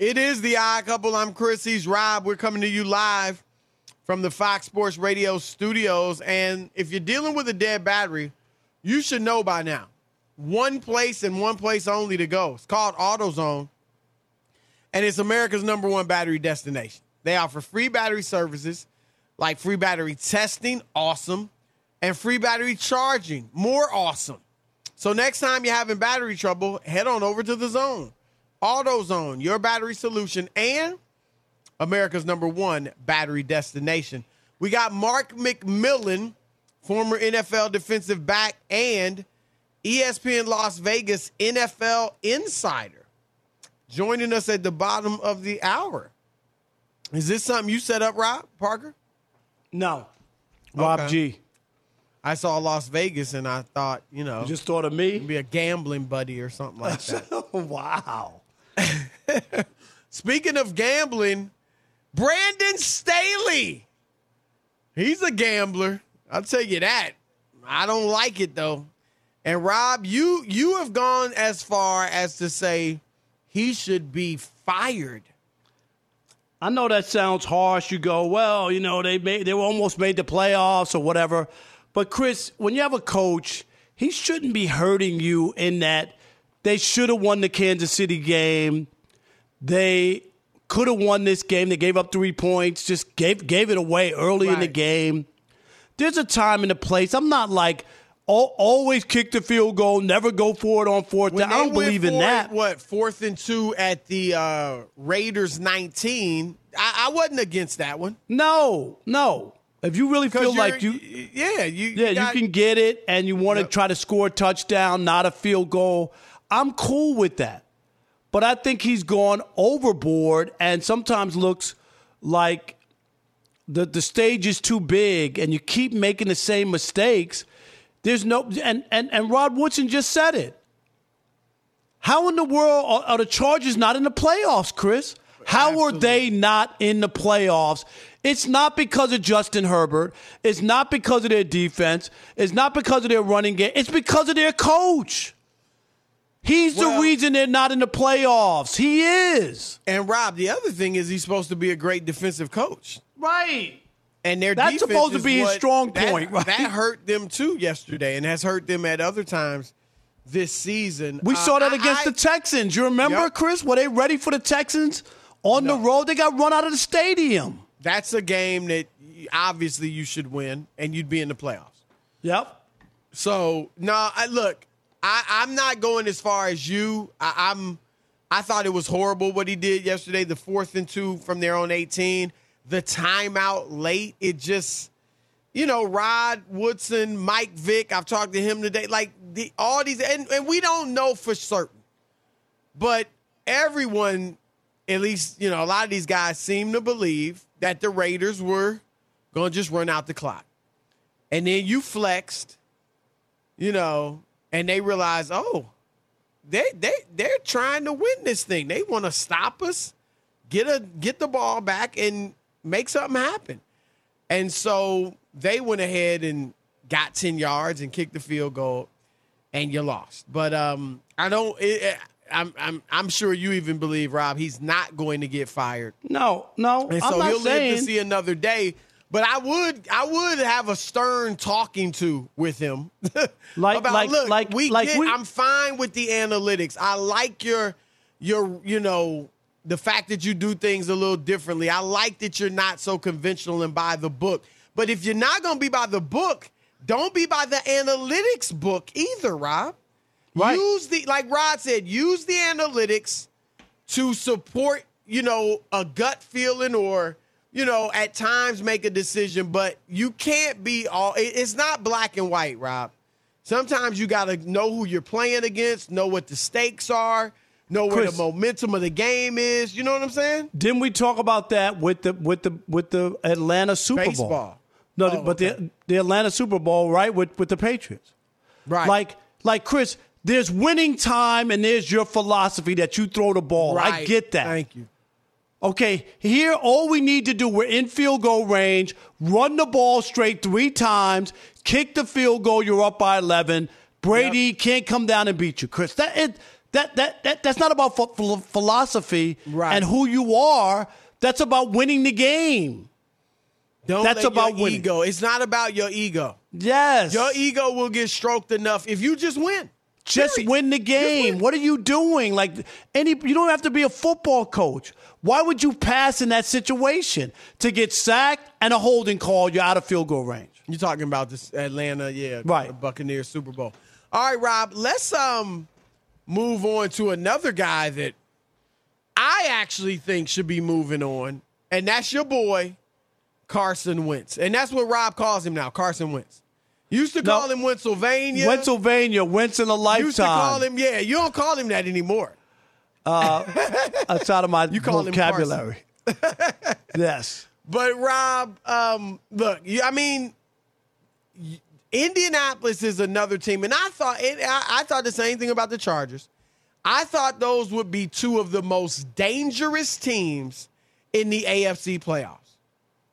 It is the Odd Couple. I'm Chris. He's Rob. We're coming to you live from the Fox Sports Radio studios. And if you're dealing with a dead battery, you should know by now. One place and one place only to go. It's called AutoZone, and it's America's number one battery destination. They offer free battery services like free battery testing, awesome, and free battery charging, more awesome. So next time you're having battery trouble, head on over to the zone. AutoZone, your battery solution, and America's number one battery destination. We got Mark McMillian, former NFL defensive back and ESPN Las Vegas NFL insider, joining us at the bottom of the hour. Is this something you set up, Rob Parker? No. Rob Okay. G. I saw Las Vegas and I thought, you know, You just thought of me? be a gambling buddy or something like that. wow. Speaking of gambling, Brandon Staley. He's a gambler. I'll tell you that. I don't like it though. And Rob, you you have gone as far as to say he should be fired. I know that sounds harsh. You go, well, you know, they made they were almost made the playoffs or whatever. But Chris, when you have a coach, he shouldn't be hurting you in that they should have won the Kansas City game. They could have won this game. They gave up three points, just gave gave it away early in the game. There's a time and a place. I'm not like al- always kick the field goal, never go for it on fourth down. I don't believe in for it, that. What fourth and two at the uh, Raiders 19? I, I wasn't against that one. No, no. If you really feel like you, yeah, you, yeah, got- you can get it, and you want to Yep. try to score a touchdown, not a field goal. I'm cool with that, but I think he's gone overboard, and sometimes looks like the the stage is too big, and you keep making the same mistakes. There's no, and and and Rod Woodson just said it. How in the world are, are the Chargers not in the playoffs, Chris? How are they not in the playoffs? It's not because of Justin Herbert. It's not because of their defense. It's not because of their running game. It's because of their coach. He's Well- the reason they're not in the playoffs. He is. And Rob, the other thing is he's supposed to be a great defensive coach. Right. And their That's defense supposed to is be his what- strong that- point, right? That hurt them too yesterday, and has hurt them at other times this season. We Uh, saw that I- against I- the Texans. You remember, Yep. Chris? Were they ready for the Texans on the road? They got run out of the stadium. That's a game that obviously you should win, and you'd be in the playoffs. Yep. So no, I look, I, I'm not going as far as you. I, I'm. I thought it was horrible what he did yesterday. The fourth and two from their own 18, the timeout late. It just, you know, Rod Woodson, Mike Vick. I've talked to him today. Like the all these, and, and we don't know for certain, but everyone, at least you know, a lot of these guys seem to believe that the Raiders were to just run out the clock, and then you flexed you know, and they realize, oh, they they they're trying to win this thing. They want to stop us, get a get the ball back, and make something happen. And so they went ahead and got ten yards and kicked the field goal, and you lost. But um, I don't. It, it- I'm I'm I'm sure you even believe Rob. He's not going to get fired. No, no. And I'm so not he'll saying. live to see another day. But I would I would have a stern talking to with him. Like- about like- look, like- we like get, we- I'm fine with the analytics. I like your your you know the fact that you do things a little differently. I like that you're not so conventional and by the book. But if you're not going to be by the book, don't be by the analytics book either, Rob. Right. Use the like Rod said, use the analytics to support, you know, a gut feeling or, you know, at times make a decision, but you can't be all it's not black and white, Rob. Sometimes you got to know who you're playing against, know what the stakes are, know where Chris. the momentum of the game is. You know what I'm saying? Didn't we talk about that with the with the with the Atlanta Super Bowl? Baseball. No, Oh, but okay. the the Atlanta Super Bowl, right? With with the Patriots. Right. Like like Chris, there's winning time and there's your philosophy that you throw the ball. I get that. Thank you. Okay, here all we need to do, we're in field goal range, run the ball straight three times, kick the field goal, you're up by 11. Brady can't come down and beat you, Chris. That it, that, that, that that's not about ph- ph- philosophy Right. and who you are. That's about winning the game. Don't That's let about your winning. ego. It's not about your ego. Yes. Your ego will get stroked enough if you just win. Just win the game. win. What are you doing? Like any you don't have to be a football coach. Why would you pass in that situation? To get sacked and a holding call, you're out of field goal range. You're talking about this Atlanta, yeah, Right. Buccaneers Super Bowl. All right, Rob, let's um move on to another guy that I actually think should be moving on, and that's your boy Carson Wentz, and that's what Rob calls him now, Carson Wentz. Used to No. call him Pennsylvania. Pennsylvania, Wentz in a lifetime. Used to call him, yeah. You don't call him that anymore. outside of my You call him vocabulary. yes. But Rob, um, look, I mean, Indianapolis is another team, and I thought it, I, I thought the same thing about the Chargers. I thought those would be two of the most dangerous teams in the AFC playoffs: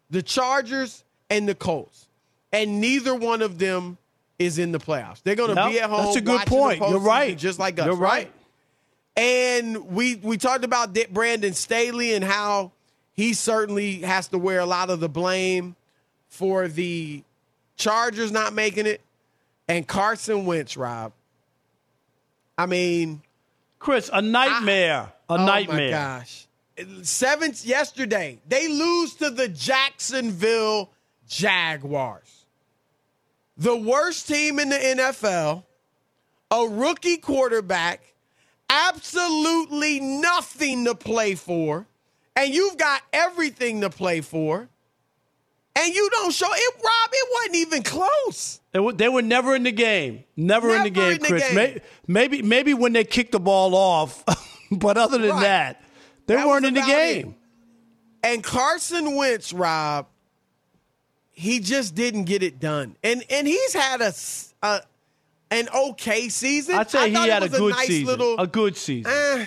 the Chargers and the Colts, and neither one of them is in the playoffs. They're going to No, be at home. that's a good point. You're right. just like us. You're right. And we we talked about Dick Brandon Staley and how he certainly has to wear a lot of the blame for the Chargers not making it. And Carson Wentz, Rob. I mean, Chris, a nightmare. A oh nightmare. my gosh. Seventh yesterday, they lose to the Jacksonville Jaguars. The worst team in the NFL, a rookie quarterback, absolutely nothing to play for, and you've got everything to play for, and you don't show it, Rob. It wasn't even close. They were, they were never in the game. Never, in the game, in the Chris. game. May- Maybe, maybe when they kicked the ball off, but other than Right. that, they That weren't in the game. it. And Carson Wentz, Rob, he just didn't get it done. And and he's had a, a- an okay season. I'd say I he had a good nice season. Little, a good season. eh,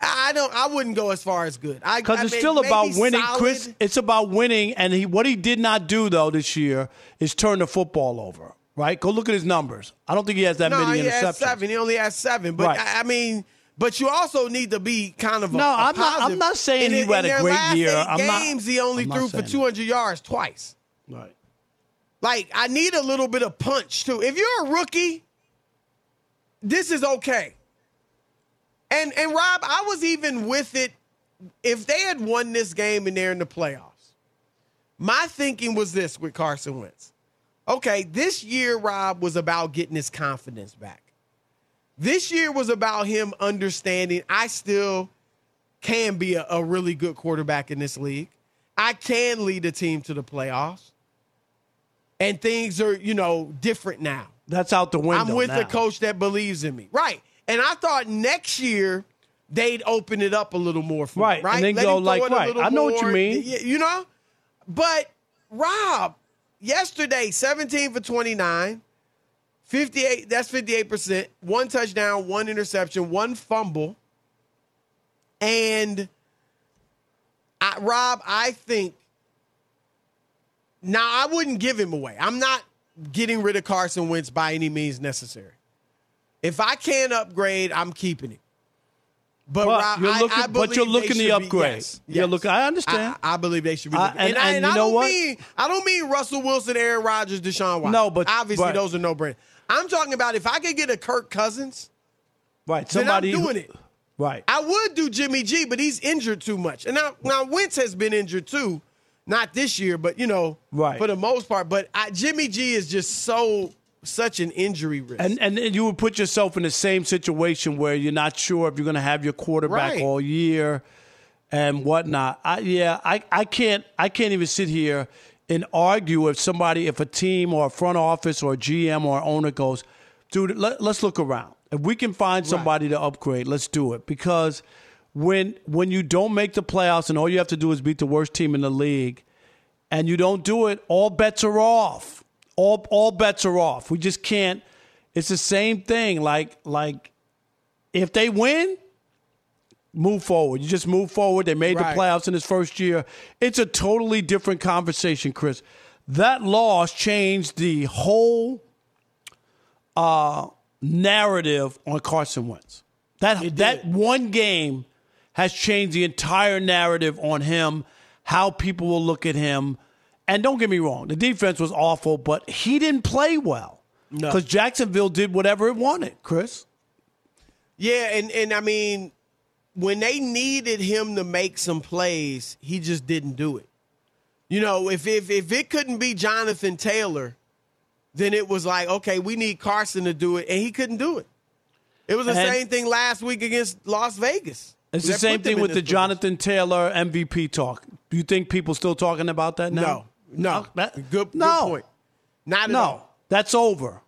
I don't. I wouldn't go as far as good. Because it's mean, still about winning, solid. Chris. It's about winning, and he what he did not do though this year is turn the football over. Right? Go look at his numbers. I don't think he has that No, many he has interceptions. seven. He only has seven. But Right. I, I mean, but you also need to be kind of a, No, a I'm not- I'm not saying in, he had a great year. I'm not- games he only I'm threw for saying that. 200 yards twice. Right. Like, I need a little bit of punch too. If you're a rookie, this is okay. And and Rob, I was even with it if they had won this game and they're in the playoffs. My thinking was this with Carson Wentz. Okay, this year, Rob, was about getting his confidence back. This year was about him understanding I still can be a, a really good quarterback in this league. I can lead a team to the playoffs. And things are, you know, different now. That's out the window. I'm with now. a coach that believes in me. Right. And I thought next year they'd open it up a little more for Right, me. Right. and then Let go like, right, I know what you mean. You know? But Rob, yesterday, 17 for 29, 58, that's 58%, one touchdown, one interception, one fumble. And I, Rob, I think now I wouldn't give him away. I'm not getting rid of Carson Wentz by any means necessary. If I can upgrade, I'm keeping it. But, But Rob, you're looking- I but you're looking be- upgrade. yes, You're looking- I understand. I, I believe they should be. I- Looking. and- and, I, and and you I know don't what? mean I don't mean Russell Wilson, Aaron Rodgers, Deshaun Watson. No, but- obviously but- those are no brainer. I'm talking about if I could get a Kirk Cousins, Right. Somebody doing it. Right. I would do Jimmy G, but he's injured too much. And now, now Wentz has been injured too. Not this year, but you know, Right. for the most part. But I, Jimmy G is just so such an injury risk. And, and you would put yourself in the same situation where you're not sure if you're going to have your quarterback Right. all year and whatnot. I, yeah, I, I can't I can't even sit here and argue if somebody if a team or a front office or a GM or owner goes, dude, let, us look around. If we can find somebody right. to upgrade, let's do it. Because when when you don't make the playoffs and all you have to do is beat the worst team in the league, and you don't do it, all bets are off. All all bets are off. We just can't. It's the same thing. Like like if they win, move forward. You just move forward. They made right. the playoffs in his first year. It's a totally different conversation, Chris. That loss changed the whole uh, narrative on Carson Wentz. That that one game has changed the entire narrative on him, how people will look at him. And don't get me wrong, the defense was awful, but he didn't play well because no. Jacksonville did whatever it wanted. Chris. Yeah, and and I mean, when they needed him to make some plays, he just didn't do it. You know, if if if it couldn't be Jonathan Taylor, then it was like, okay, we need Carson to do it, and he couldn't do it. It was the and same thing last week against Las Vegas. It's the same thing with the position. Jonathan Taylor MVP talk. Do you think people still talking about that now? No, no. that, good, no. point. Not at no, all. That's over.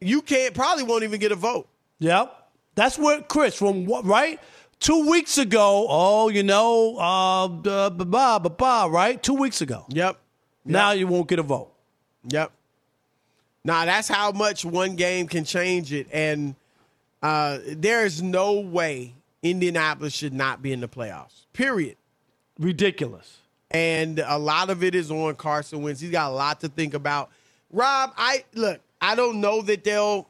You can't probably won't even get a vote. Yep. That's what Chris from what right? Two weeks ago, oh, you know, uh, blah, blah, blah, blah, right? Two weeks ago. Yep. yep. Now you won't get a vote. Yep. Now that's how much one game can change it, and uh, there is no way Indianapolis should not be in the playoffs. Period. Ridiculous. And a lot of it is on Carson Wentz. He's got a lot to think about. Rob, I look. I don't know that they'll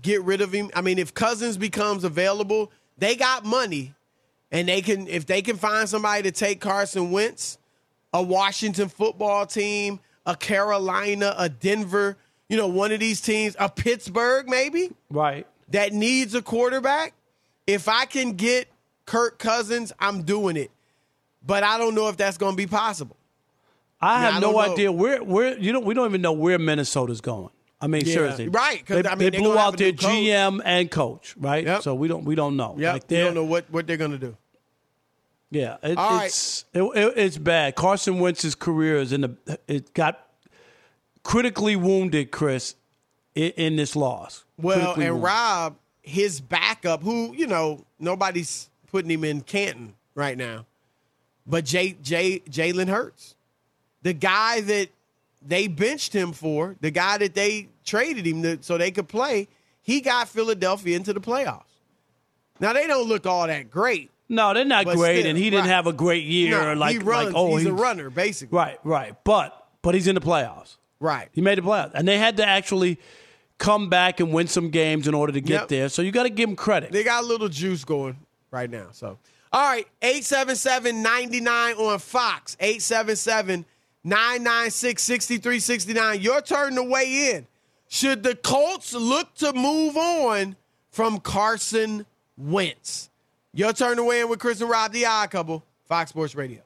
get rid of him. I mean, if Cousins becomes available, they got money, and they can if they can find somebody to take Carson Wentz, a Washington football team, a Carolina, a Denver you know, one of these teams, a Pittsburgh maybe, right, that needs a quarterback. If I can get Kirk Cousins, I'm doing it. But I don't know if that's going to be possible. I have no idea where where you know we don't even know where Minnesota's going. I mean, yeah, seriously, right? Because I mean, they blew out their GM and coach, right? Yep. So we don't we don't know. Yeah, like don't know what what they're going to do. Yeah, it, it's right. it, it, it's bad. Carson Wentz's career is in the it got critically wounded, Chris, in, in this loss. Well, and wounded. Rob, his backup, who you know nobody's putting him in Canton right now, but Jay Jay Jalen Hurts, the guy that they benched him for, the guy that they traded him to, so they could play, he got Philadelphia into the playoffs. Now they don't look all that great. No, they're not great, still, and he didn't have a great year. No, like, he runs, like, oh, he's, he's a runner, basically. Right, right. But but he's in the playoffs. Right. He made the playoffs. And they had to actually come back and win some games in order to get yep. there. So you got to give them credit. They got a little juice going right now. So, all right, 877 99 on Fox, 877 996 6369. Your turn to weigh in. Should the Colts look to move on from Carson Wentz? Your turn to weigh in with Chris and Rob, the odd couple, Fox Sports Radio.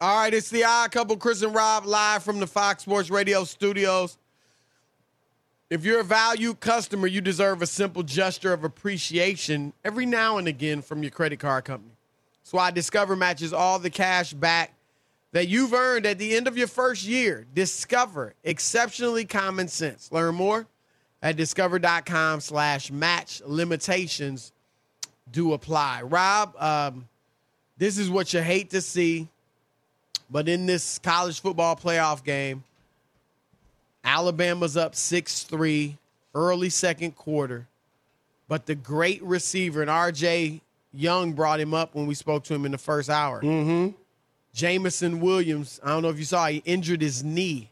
All right, it's the odd couple, Chris and Rob, live from the Fox Sports Radio studios. If you're a valued customer, you deserve a simple gesture of appreciation every now and again from your credit card company. That's why Discover matches all the cash back that you've earned at the end of your first year. Discover exceptionally common sense. Learn more at discover.com slash match limitations do apply. Rob, um, this is what you hate to see but in this college football playoff game, Alabama's up 6 3, early second quarter. But the great receiver, and RJ Young brought him up when we spoke to him in the first hour. Mm-hmm. Jameson Williams, I don't know if you saw, he injured his knee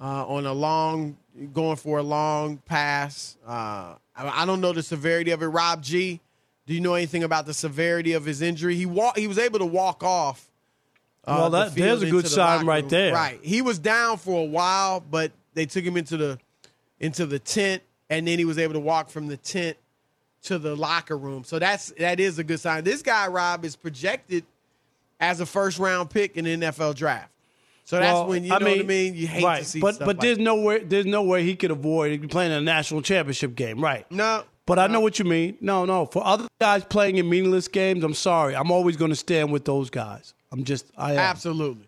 uh, on a long going for a long pass. Uh, I, don't know the severity of it. Rob G, do you know anything about the severity of his injury? He walk, he was able to walk off. Uh, Well, the that- there's a good the sign right room. there. Right, he was down for a while, but they took him into the into the tent, and then he was able to walk from the tent to the locker room. So that's that is a good sign. This guy Rob is projected as a first round pick in the NFL draft. So that's Well, when you know what I mean. You hate right, to see but but like there's that. no way there's no way he could avoid playing a national championship game, right? no. But I know what you mean. No, no. For other guys playing in meaningless games, I'm sorry. I'm always going to stand with those guys. I'm just I am. Absolutely.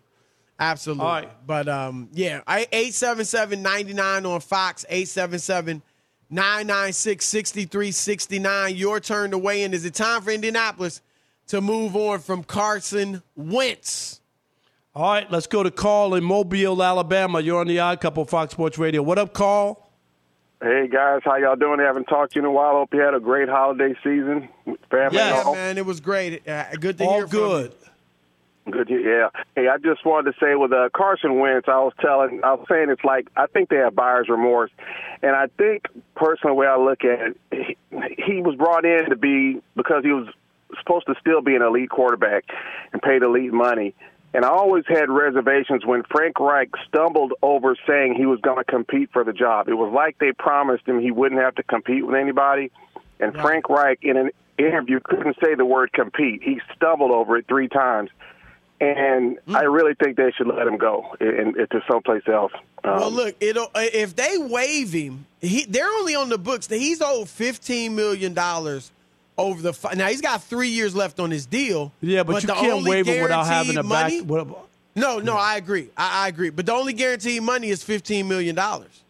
Absolutely. All right. But um, yeah, I 877-99 on Fox, 877-996-6369. Your turn to weigh in. Is it time for Indianapolis to move on from Carson Wentz? All right, let's go to Carl in Mobile, Alabama. You're on the Odd Couple, Fox Sports Radio. What up, Carl? Hey guys, how y'all doing? I haven't talked to you in a while. Hope you had a great holiday season, family. Yes. and all. Yeah, man, it was great. Uh, good to All hear from good. you. Good, yeah. Hey, I just wanted to say with uh, Carson Wentz, I was telling, I was saying it's like I think they have buyer's remorse, and I think personally, the way I look at it, he, he was brought in to be because he was supposed to still be an elite quarterback and paid elite money. And I always had reservations when Frank Reich stumbled over saying he was going to compete for the job. It was like they promised him he wouldn't have to compete with anybody. And Frank Reich, in an interview, couldn't say the word compete. He stumbled over it three times. And I really think they should let him go and, and to someplace else. Um, Well, look, it'll if they waive him, he they're only on the books. He's owed fifteen million dollars over the. Now he's got three years left on his deal. Yeah, but, you can't waive him without having a guaranteed back. what- No, no, I agree. I, I agree. But the only guaranteed money is fifteen million dollars.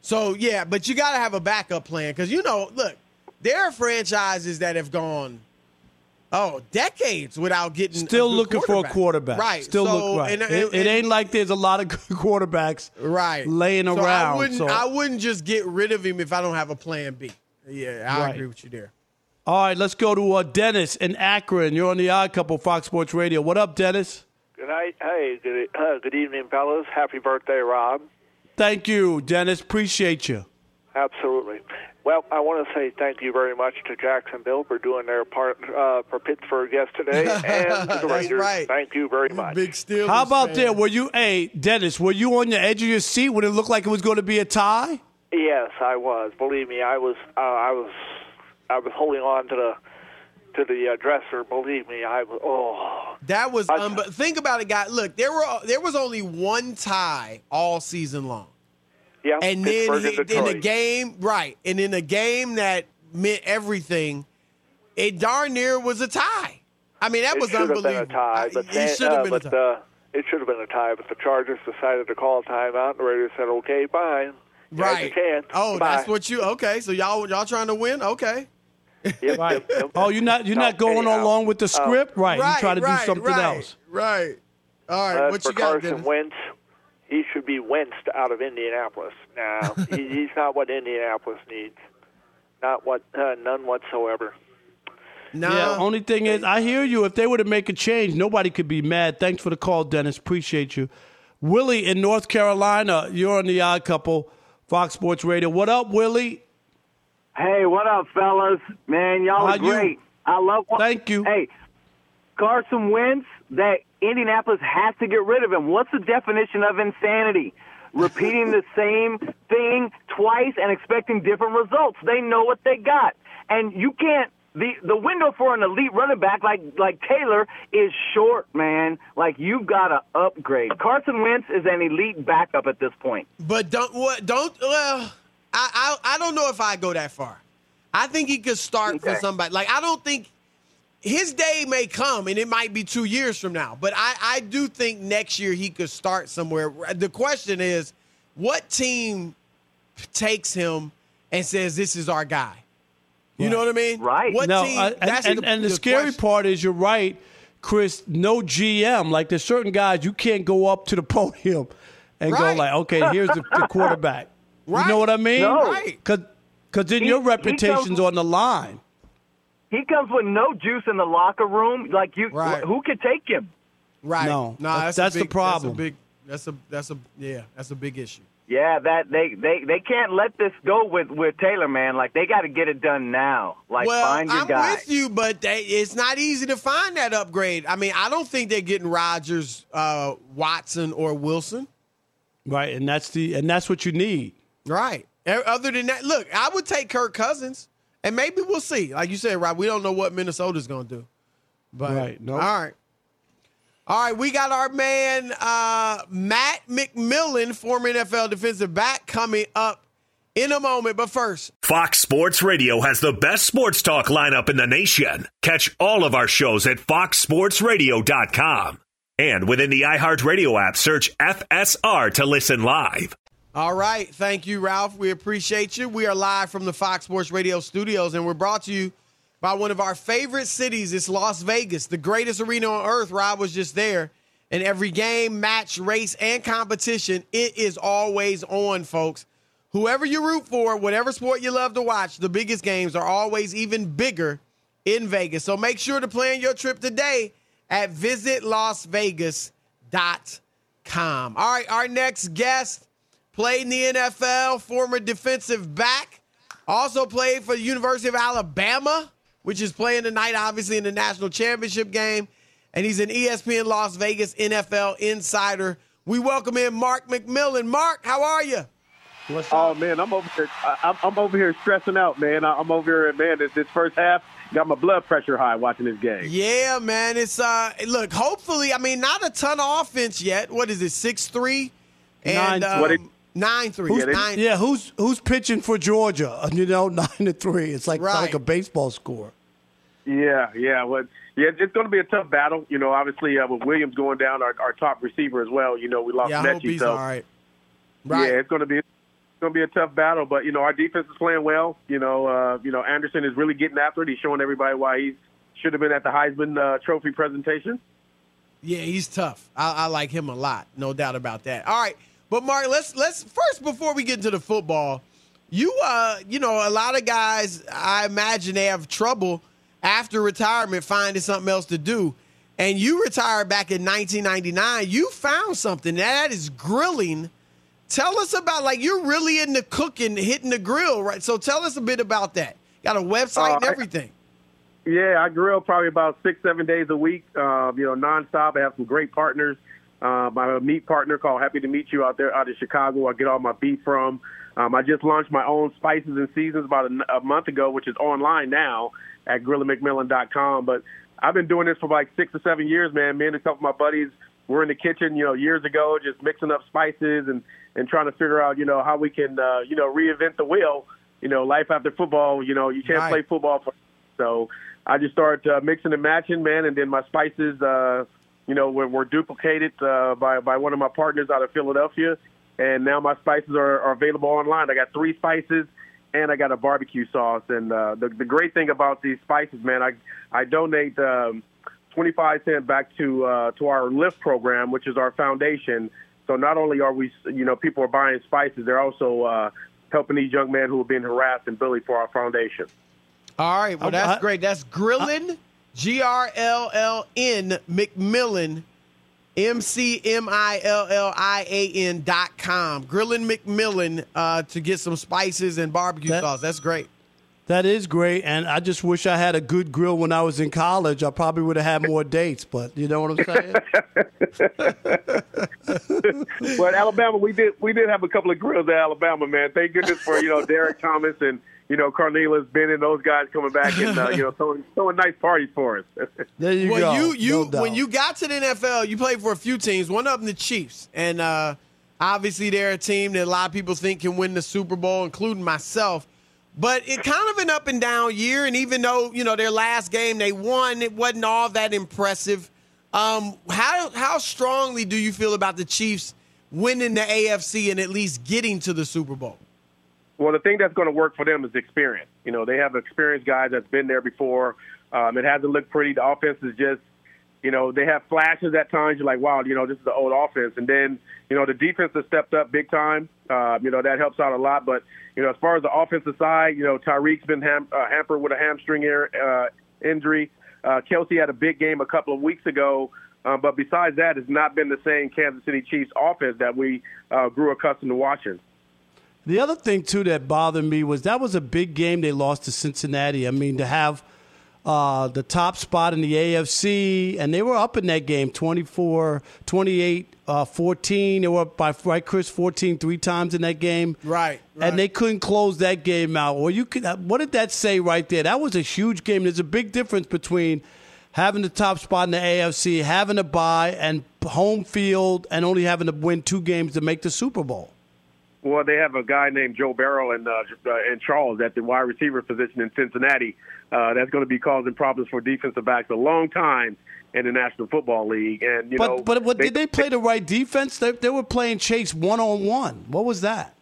So yeah, but you got to have a backup plan because you know, look, there are franchises that have gone. Oh, decades without getting a Still good looking for a quarterback. right? Still so, look right. and- it, and- it ain't like there's a lot of good quarterbacks right laying So around. I wouldn't, so- I wouldn't just get rid of him if I don't have a plan B. Yeah, I Right. agree with you there. All right, let's go to uh, Dennis in Akron. You're on the Odd Couple, Fox Sports Radio. What up, Dennis? Good night. Hey, good, uh, good evening, fellas. Happy birthday, Rob. Thank you, Dennis. Appreciate you. Absolutely. Well, I want to say thank you very much to Jacksonville for doing their part uh, for Pittsburgh yesterday, and the That's Raiders. right. Thank you very much. Big Steelers. How about fan. there? Were you, hey, Dennis, were you on the edge of your seat when it looked like it was going to be a tie? Yes, I was. Believe me, I was. Uh, I was. I was holding on to the to the uh, dresser. Believe me, I was. Oh, That was I- um, but think about it, guy. Look, there were there was only one tie all season long, yeah. and then he, and in a game, right? And in a game that meant everything, it darn near was a tie. I mean, that it was unbelievable. been a tie, but it should have uh, been a but, tie. Uh, it should have been a tie, but the Chargers decided to call a timeout, and the Raiders said, "Okay, fine." You guys right? can. Oh, Bye. that's what you. Okay, so y'all y'all trying to win? Okay. Yep, Right. yep, yep. Oh, you're not you're No, not going anyhow, along with the script, right? right. You try to right, do something right, else. Right. All right. As what for you got, Carson Dennis? Wentz, he should be Wentzed out of Indianapolis. Now he, he's not what Indianapolis needs. Not what uh, none whatsoever. No. Yeah. Only thing is, I hear you. If they were to make a change, nobody could be mad. Thanks for the call, Dennis. Appreciate you. Willie in North Carolina, you're on the Odd Couple, Fox Sports Radio. What up, Willie? Hey, what up, fellas? Man, y'all How are you? great. I love. Thank you. Hey, Carson Wentz. That Indianapolis has to get rid of him. What's the definition of insanity? Repeating the same thing twice and expecting different results. They know what they got, and you can't. The the window for an elite running back like like Taylor is short, man. Like you've got to upgrade. Carson Wentz is an elite backup at this point. But don't what don't well I, I I don't know if I go that far. I think he could start for somebody. Like I don't think his day may come and it might be two years from now. But I, I do think next year he could start somewhere. The question is, what team takes him and says this is our guy? You know what I mean? Right. What no, team? I- and, that's and, and the scary question. part is you're right, Chris. No GM. Like there's certain guys you can't go up to the podium and go like, okay, here's the, the quarterback. You know what I mean? No. Right. Because then He- your reputation's comes- on the line. He comes with no juice in the locker room. Like you, Right. who could take him? Right. No, no, that's- that's, a that's the problem. That's a big. That's a that's a yeah. That's a big issue. Yeah, that they they they can't let this go with with Taylor, man. Like they got to get it done now. Like well, find your I'm guy. with you, but they, it's not easy to find that upgrade. I mean, I don't think they're getting Rodgers, uh, Watson, or Wilson. Right, and that's the and that's what you need. Right. Other than that, look, I would take Kirk Cousins, and maybe we'll see. Like you said, Rob, we don't know what Minnesota's going to do. But Right, nope. all right, all right, we got our man uh, Matt McMillian, former NFL defensive back, coming up in a moment. But first, Fox Sports Radio has the best sports talk lineup in the nation. Catch all of our shows at foxsportsradio.com. And within the iHeartRadio app, search FSR to listen live. All right. Thank you, Ralph. We appreciate you. We are live from the Fox Sports Radio studios, and we're brought to you by one of our favorite cities. It's Las Vegas, the greatest arena on earth. Rob was just there. And every game, match, race, and competition, it is always on, folks. Whoever you root for, whatever sport you love to watch, the biggest games are always even bigger in Vegas. So make sure to plan your trip today at visitlasvegas.com. All right, our next guest played in the NFL, former defensive back, also played for the University of Alabama, which is playing tonight, obviously, in the national championship game. And he's an ESPN Las Vegas NFL insider. We welcome in Mark McMillian. Mark, how are you? Oh man, I'm over here. I, I'm, I'm over here stressing out, man. I, I'm over here, man. This, this first half got my blood pressure high watching this game. Yeah, man. It's uh look, hopefully, I mean, not a ton of offense yet. What is it, six three? And Nine- um, What it- nine three. Who's, nine yeah, who's who's pitching for Georgia? You know, nine to three. It's like Right. like a baseball score. Yeah, yeah. Well, yeah, it's going to be a tough battle. You know, obviously uh, with Williams going down, our, our top receiver as well. You know, we lost Yeah, I hope Metchie, he's so all right. Right. yeah, it's going to be. It's going to be a tough battle, but you know our defense is playing well. You know, uh, you know Anderson is really getting after it. He's showing everybody why he should have been at the Heisman uh, Trophy presentation. Yeah, he's tough. I, I like him a lot, no doubt about that. All right, but Mark, let's let's first before we get into the football, you uh, you know, a lot of guys, I imagine they have trouble after retirement finding something else to do. And you retired back in 1999. You found something that is grilling. Tell us about like you're really into cooking, hitting the grill, right? So tell us a bit about that. Got a website Uh, and I- everything. Yeah, I grill probably about six, seven days a week. Uh, you know, nonstop. I have some great partners. Um, I have a meat partner called Happy to Meet You out there out of Chicago. I get all my beef from. Um, I just launched my own spices and seasons about a, a month ago, which is online now at grillinmcmillian.com. But I've been doing this for like six or seven years, man. Me and a couple of my buddies were in the kitchen, you know, years ago, just mixing up spices and and trying to figure out, you know, how we can, uh, you know, reinvent the wheel. You know, life after football. You know, you can't Right. play football for so I just started uh, mixing and matching, man, and then my spices, uh, you know, were, were duplicated uh, by by one of my partners out of Philadelphia, and now my spices are, are available online. I got three spices, and I got a barbecue sauce. And uh, the the great thing about these spices, man, I I donate um, twenty five cent back to uh, to our Lift program, which is our foundation. So not only are we, you know, people are buying spices, they're also uh, helping these young men who have been harassed and bullied for our foundation. All right. Well, I- that's great. That's Grillin, G R L L N McMillian, M C M I L L I A N dot com. Grillin McMillian uh, to get some spices and barbecue That- sauce. That's great. That is great, and I just wish I had a good grill when I was in college. I probably would have had more dates, but you know what I'm saying? but Alabama, we did we did have a couple of grills at Alabama, man. Thank goodness for you know Derek Thomas and you know Cornelius Ben and those guys coming back and uh, you know throwing, throwing nice parties for us. There you well, go. you you No when you got to the NFL, you played for a few teams. One of them, the Chiefs, and uh, obviously they're a team that a lot of people think can win the Super Bowl, including myself. But it kind of an up and down year, and even though you know their last game they won, it wasn't all that impressive. Um, how how strongly do you feel about the Chiefs winning the AFC and at least getting to the Super Bowl? Well, the thing that's going to work for them is experience. You know, they have experienced guys that's been there before. Um, it hasn't looked pretty. The offense is just, you know, they have flashes at times. You're like, wow, you know, this is the old offense. And then, you know, the defense has stepped up big time. Uh, you know, that helps out a lot. But, you know, as far as the offensive side, you know, Tyreek's been ham- uh, hampered with a hamstring uh, injury. Uh, Kelce had a big game a couple of weeks ago Uh, but besides that, it's not been the same Kansas City Chiefs offense that we uh, grew accustomed to watching. The other thing too that bothered me was that was a big game they lost to Cincinnati. I mean, to have uh, the top spot in the AFC, and they were up in that game 24, 28, uh, 14. They were up by, right, Chris, 14 three times in that game. Right, right. And they couldn't close that game out. Or you could, uh, what did that say right there? That was a huge game. There's a big difference between having the top spot in the AFC, having a bye, and home field, and only having to win two games to make the Super Bowl. Well, they have a guy named Joe Burrow and uh, and Charles at the wide receiver position in Cincinnati. Uh, that's going to be causing problems for defensive backs a long time in the National Football League. And you but, know, but but did they play the right defense? They, they were playing Chase one on one. What was that?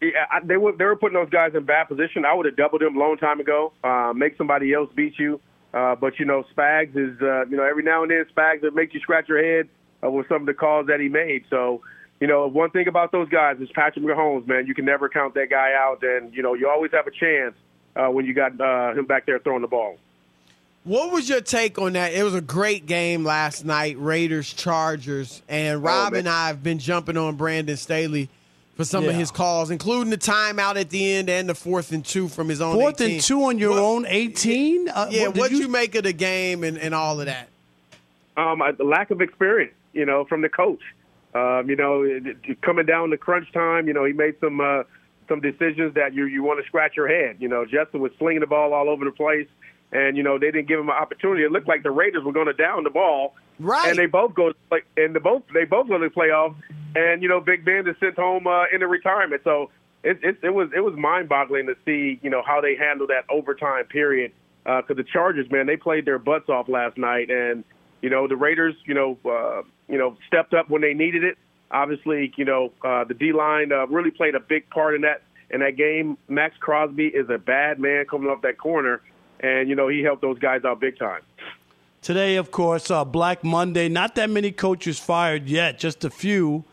Yeah, I, they were they were putting those guys in bad position. I would have doubled them a long time ago. Uh, make somebody else beat you. Uh, but you know, Spags is uh, you know every now and then Spags will make you scratch your head uh, with some of the calls that he made. So you know, one thing about those guys is Patrick Mahomes, man. You can never count that guy out, and you know, you always have a chance uh, when you got uh, him back there throwing the ball. What was your take on that? It was a great game last night, Raiders Chargers, and Rob Oh, and I have been jumping on Brandon Staley for some of his calls, including the timeout at the end and the fourth and two from his own. Fourth 18. and two on your What- own eighteen. Uh, Yeah, what, did what you, make of the game and, and all of that? Um, the lack of experience, you know, from the coach. Um, you know, coming down to crunch time, you know, he made some uh, some decisions that you you want to scratch your head. You know, Justin was slinging the ball all over the place, and you know they didn't give him an opportunity. It looked like the Raiders were going to down the ball, Right. and they both go like, and the both they both go to the playoffs, and you know Big Ben is sent home uh, into retirement. So it, it it was it was mind boggling to see you know how they handled that overtime period because the Chargers man they played their butts off last night, and you know the Raiders you know uh, you know stepped up when they needed it. Obviously, you know uh, the D line uh, really played a big part in that in that game. Maxx Crosby is a bad man coming off that corner, and you know he helped those guys out big time. Today, of course, uh, Black Monday. Not that many coaches fired yet, just a few.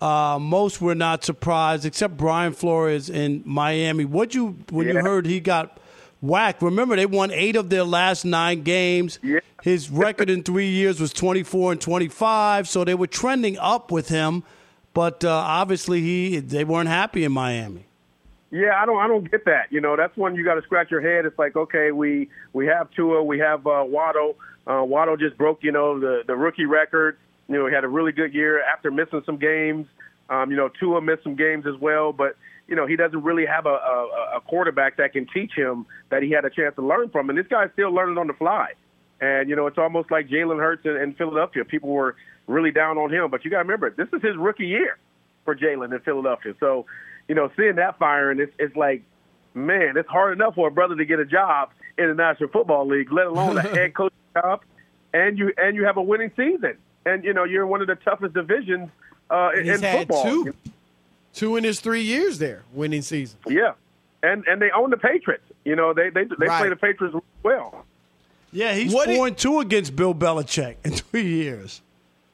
Uh, most were not surprised, except Brian Flores in Miami. What you when you heard he got whacked? Remember, they won eight of their last nine games. Yeah. His record in three years was twenty four and twenty five, so they were trending up with him. But uh, obviously, he they weren't happy in Miami. Yeah, I don't, I don't get that. You know, that's when you got to scratch your head. It's like, okay, we we have Tua, we have uh, Waddle. Uh, Waddle just broke, you know, the the rookie record. You know, he had a really good year after missing some games. Um, you know, Tua missed some games as well, but you know, he doesn't really have a, a, a quarterback that can teach him that he had a chance to learn from. And this guy's still learning on the fly. And you know, it's almost like Jalen Hurts in, in Philadelphia. People were really down on him, but you got to remember, this is his rookie year for Jalen in Philadelphia. So, you know, seeing that firing, it's, it's like, man, it's hard enough for a brother to get a job in the National Football League, let alone a head coach job, and you and you have a winning season, and you know you're in one of the toughest divisions uh, in, in football. two, two in his three years there, winning season. Yeah, and and they own the Patriots. You know, they they they Right. play the Patriots well. Yeah, he's What four it- and two against Bill Belichick in three years.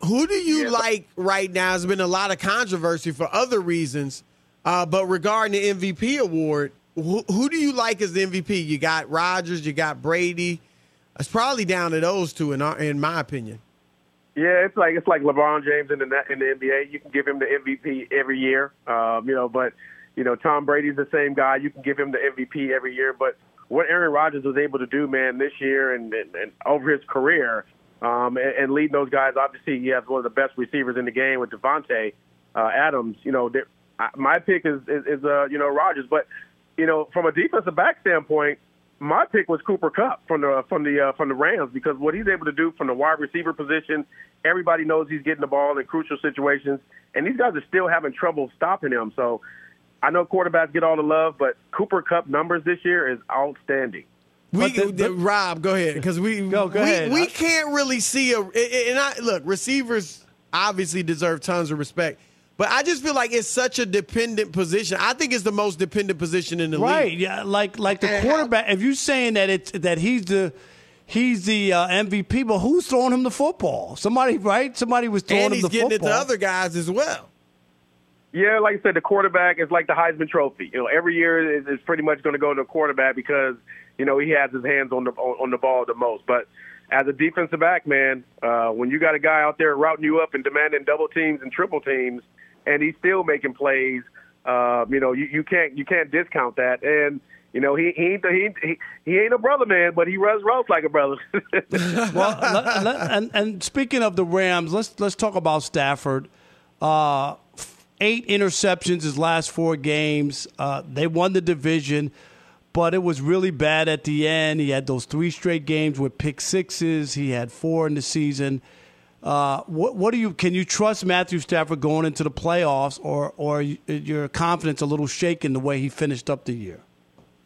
Who do you Yeah. like right now? There's been a lot of controversy for other reasons, uh, but regarding the MVP award, who, who do you like as the MVP? You got Rodgers, you got Brady. It's probably down to those two, in our, in my opinion. Yeah, it's like it's like LeBron James in the in the NBA. You can give him the MVP every year, um, you know. But you know, Tom Brady's the same guy. You can give him the MVP every year. But what Aaron Rodgers was able to do, man, this year and and, and over his career, um, and, and leading those guys. Obviously, he has one of the best receivers in the game with Davante uh, Adams. You know, I- my pick is is, is uh, you know Rodgers. But you know, from a defensive back standpoint, my pick was Cooper Kupp from the from the uh, from the Rams because what he's able to do from the wide receiver position, everybody knows he's getting the ball in crucial situations, and these guys are still having trouble stopping him. So I know quarterbacks get all the love, but Cooper Kupp numbers this year is outstanding. We, the- the- the- Rob, go ahead, because we Go- go we, ahead. we can't really see a. And I look, receivers obviously deserve tons of respect, but I just feel like it's such a dependent position. I think it's the most dependent position in the Right. league. Yeah. Like like the And how- quarterback. If you're saying that it's that he's the he's the uh, MVP, but who's throwing him the football? Somebody, right? Somebody was throwing and him he's the getting it to other guys as well. Yeah, like I said, the quarterback is like the Heisman Trophy. You know, every year is, is pretty much going to go to the quarterback because you know he has his hands on the on, on the ball the most. But as a defensive back, man, uh, when you got a guy out there routing you up and demanding double teams and triple teams, and he's still making plays, uh, you know, you, you can't you can't discount that. And you know, he he he he, ain't a brother, man, but he runs routes like a brother. well, let, let, and and speaking of the Rams, let's let's talk about Stafford. Uh, eight interceptions his last four games. Uh, they won the division, but it was really bad at the end. He had those three straight games with pick sixes. He had four in the season. Uh, what, what do you can you trust Matthew Stafford going into the playoffs, or or your confidence a little shaken the way he finished up the year?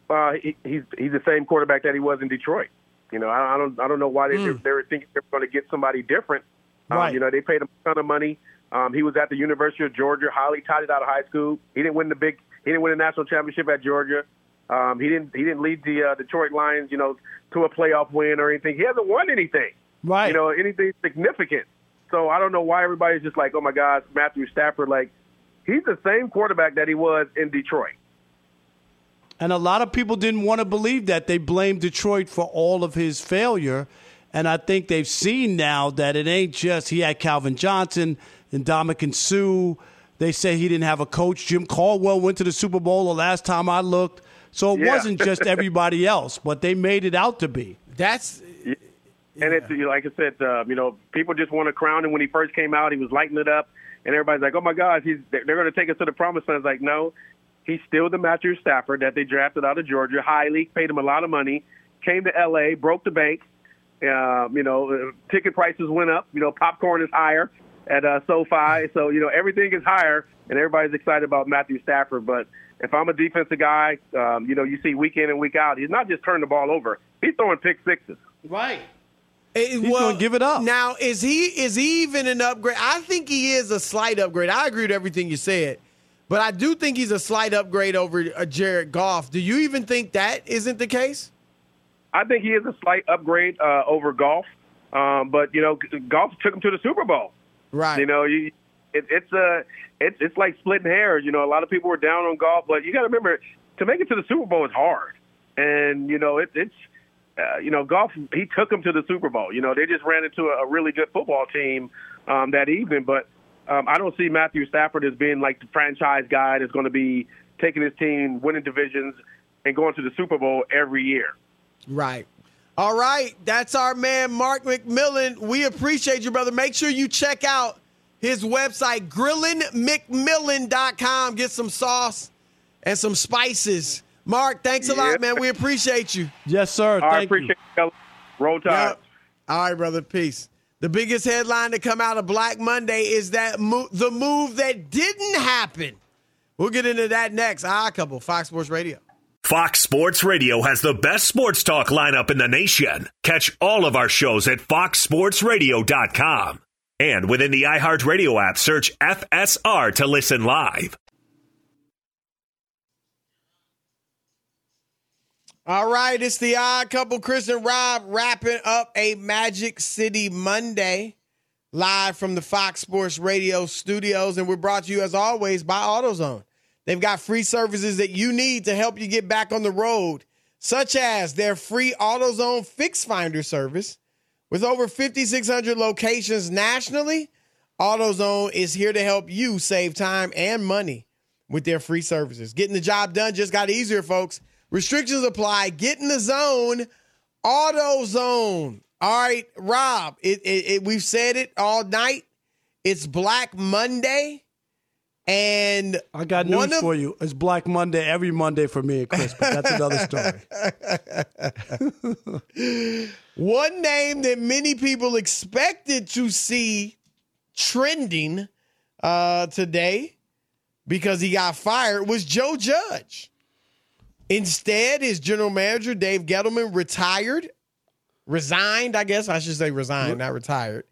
Uh, he, he's he's the same quarterback that he was in Detroit. You know, I, I don't I don't know why they mm. they were thinking they're going to get somebody different. Um, right. you know, they paid him a ton of money. Um, he was at the University of Georgia, highly touted out of high school. He didn't win the big, he didn't win a national championship at Georgia. Um, he didn't, he didn't lead the uh, Detroit Lions, you know, to a playoff win or anything. He hasn't won anything, right? You know, anything significant. So I don't know why everybody's just like, oh my God, Matthew Stafford. Like, he's the same quarterback that he was in Detroit. And a lot of people didn't want to believe that. They blamed Detroit for all of his failure. And I think they've seen now that it ain't just he had Calvin Johnson and Ndamukong Suh. They say he didn't have a coach. Jim Caldwell went to the Super Bowl the last time I looked. So it yeah. wasn't just everybody else, but they made it out to be. That's yeah. and it's like I said, uh, you know, people just want to crown him when he first came out. He was lighting it up, and everybody's like, "Oh my God, he's they're going to take us to the promised land." It's like, no, he's still the Matthew Stafford that they drafted out of Georgia, highly paid him a lot of money, came to L.A., broke the bank. Uh, you know, uh, ticket prices went up. You know, popcorn is higher at uh, SoFi. So, you know, everything is higher, and everybody's excited about Matthew Stafford. But if I'm a defensive guy, um, you know, you see week in and week out, he's not just turning the ball over. He's throwing pick sixes. Right. He's well, going to give it up. Now, is he is he even an upgrade? I think he is a slight upgrade. I agree with everything you said, but I do think he's a slight upgrade over uh, Jared Goff. Do you even think that isn't the case? I think he is a slight upgrade uh, over Goff, um, but you know, Goff took him to the Super Bowl. Right. You know, you, it, it's a uh, it's it's like splitting hairs. You know, a lot of people were down on Goff, but you got to remember to make it to the Super Bowl is hard, and you know it, it's. Uh, you know, Goff, He took them to the Super Bowl. You know, they just ran into a, a really good football team um, that evening. But um, I don't see Matthew Stafford as being like the franchise guy that's going to be taking his team, winning divisions, and going to the Super Bowl every year. Right. All right, that's our man Mark McMillian. We appreciate you, brother. Make sure you check out his website, grillinmcmillian.com. Get some sauce and some spices. Mark, thanks a lot, man. We appreciate you. Yes, sir. I appreciate you. you. Roll Tide. Yep. All right, brother. Peace. The biggest headline to come out of Black Monday is that mo- the move that didn't happen. We'll get into that next. Ah, couple Fox Sports Radio. Fox Sports Radio has the best sports talk lineup in the nation. Catch all of our shows at foxsportsradio.com. And within the iHeartRadio app, search FSR to listen live. All right, it's the odd couple, Chris and Rob, wrapping up a Magic City Monday live from the Fox Sports Radio studios. And we're brought to you, as always, by AutoZone. They've got free services that you need to help you get back on the road, such as their free AutoZone Fix Finder service. With over 5,600 locations nationally, AutoZone is here to help you save time and money with their free services. Getting the job done just got easier, folks. Restrictions apply. Get in the zone. Auto zone. All right, Rob, it, it, it, we've said it all night. It's Black Monday. And I got news of, for you. It's Black Monday every Monday for me and Chris, but that's another story. One name that many people expected to see trending uh, today because he got fired was Joe Judge. Instead, his general manager, Dave Gettleman, retired, resigned, I guess I should say resigned, not retired.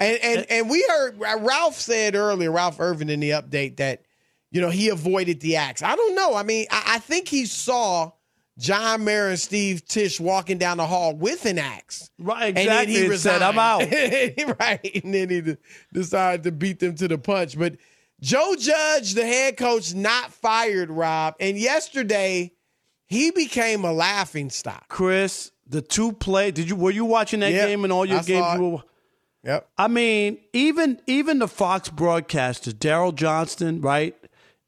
And and and we heard Ralph said earlier, Ralph Irvin in the update that you know he avoided the axe. I don't know. I mean, I, I think he saw John Mara and Steve Tisch walking down the hall with an axe. Right, exactly. And he resigned. said, "I'm out." right, and then he decided to beat them to the punch. But Joe Judge, the head coach, not fired, Rob. And yesterday, he became a laughing stock. Chris, the two play. Did you were you watching that Yeah, game and all your I games? You were, Yep. I mean, even even the Fox broadcasters, Daryl Johnston, right,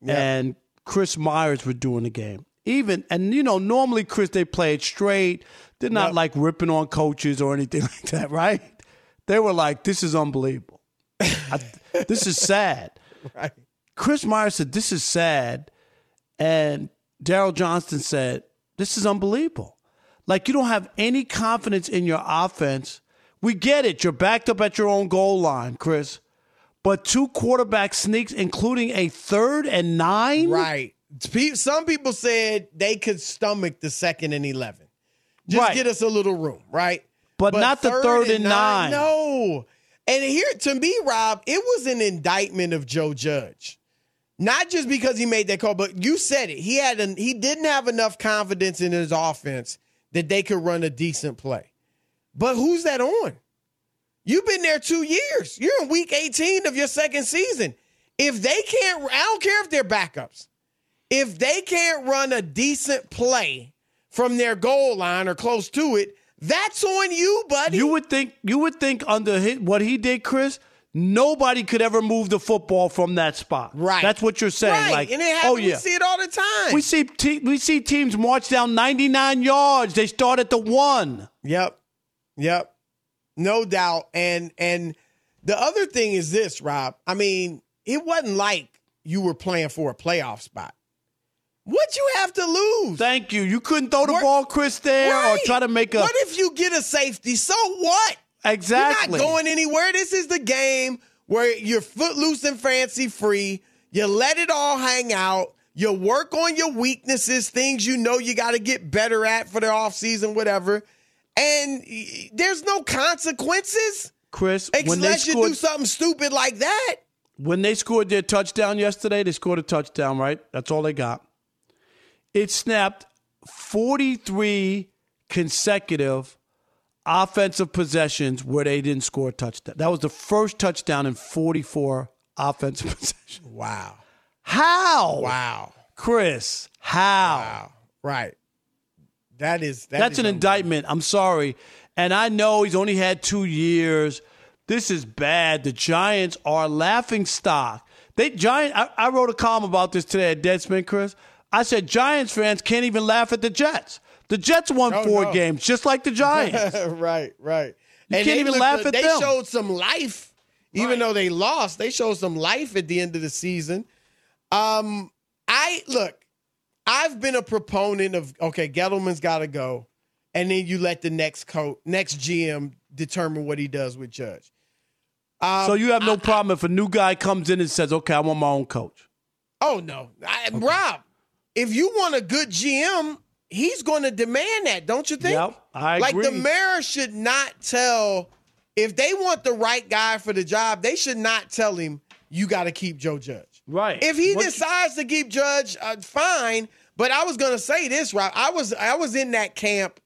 and Chris Myers were doing the game. Even and you know, normally Chris they play it straight. They're not Yep. like ripping on coaches or anything like that, right? They were like, "This is unbelievable. I, this is sad." Right. Chris Myers said, "This is sad," and Daryl Johnston said, "This is unbelievable." Like you don't have any confidence in your offense. We get it. You're backed up at your own goal line, Chris. But two quarterback sneaks, including a third and nine. Right. Some people said they could stomach the second and 11. Just Right. get us a little room, right? But not the third and nine. No. And here, to me, Rob, it was an indictment of Joe Judge. Not just because he made that call, but you said it. He had an, he didn't have enough confidence in his offense that they could run a decent play. But who's that on? You've been there two years. You're in week 18 of your second season. If they can't, I don't care if they're backups. If they can't run a decent play from their goal line or close to it, that's on you, buddy. You would think you would think under his, what he did, Chris, nobody could ever move the football from that spot. right. That's what you're saying. Right. Like, and it oh, happens. oh yeah, We see it all the time. we see te- we see teams march down 99 yards. They start at the one. Yep. Yep. No doubt. And and the other thing is this, Rob. I mean, it wasn't like you were playing for a playoff spot. What you have to lose? Thank you. You couldn't throw the ball, Chris, there, or try to make a What if you get a safety? So what? Exactly. You're not going anywhere. This is the game where you're footloose and fancy free. You let it all hang out. You work on your weaknesses, things you know you got to get better at for the offseason, whatever. And there's no consequences Chris, unless you do something stupid like that. when they scored their touchdown yesterday, they scored a touchdown, right? That's all they got. It snapped 43 consecutive offensive possessions where they didn't score a touchdown. That was the first touchdown in 44 offensive possessions. Wow. How? Wow. Chris, how? Wow. Right. That is that That's is an indictment. I'm sorry. And I know he's only had two years. This is bad. The Giants are laughing stock. They Giant. I, I wrote a column about this today at Deadspin, Chris. I said Giants fans can't even laugh at the Jets. The Jets won Oh, four no. games, just like the Giants. right, right. You can't even looked- laugh at they them. They showed some life, even though they lost. They showed some life at the end of the season. Um, I look. I've been a proponent of okay, Gettleman's got to go, and then you let the next coach, next GM determine what he does with Judge. Um, so you have no problem if a new guy comes in and says, "Okay, I want my own coach." Oh no, I, Rob. If you want a good GM, he's going to demand that, don't you think? Yep, I agree. Like the mayor should not tell if they want the right guy for the job. They should not tell him you got to keep Joe Judge. Right. If he What- decides to keep Judge, uh, fine. But I was going to say this, Rob. I was I was in that camp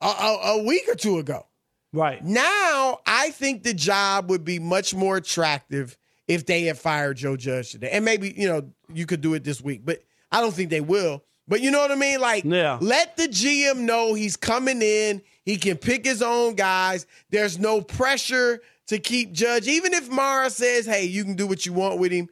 a, a, a week or two ago. Right. Now, I think the job would be much more attractive if they had fired Joe Judge today. And maybe, you know, you could do it this week, but I don't think they will. But you know what I mean? Like, Yeah. let the GM know he's coming in. He can pick his own guys. There's no pressure to keep Judge. Even if Mara says, hey, you can do what you want with him,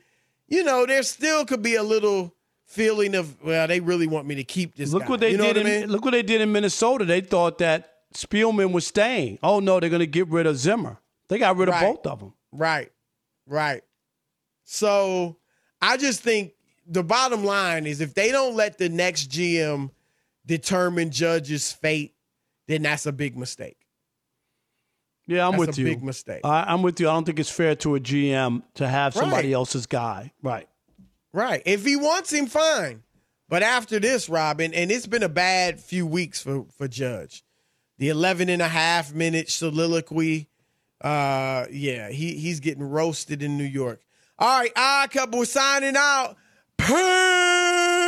you know, there still could be a little feeling of, well, they really want me to keep this Look guy. what they you know did. what I in. Look what they did in Minnesota. They thought that Spielman was staying. Oh no, they're going to get rid of Zimmer. They got rid Right. of both of them. Right. Right. So I just think the bottom line is if they don't let the next GM determine Judge's fate, then that's a big mistake. Yeah, I'm That's with a you. big mistake. I, I'm with you. I don't think it's fair to a GM to have somebody Right. else's guy. Right. Right. If he wants him, fine. But after this, Robin, and it's been a bad few weeks for, for Judge. The 11 and a half minute soliloquy. Uh, yeah, he, he's getting roasted in New York. All right, I couple, signing out. Peace.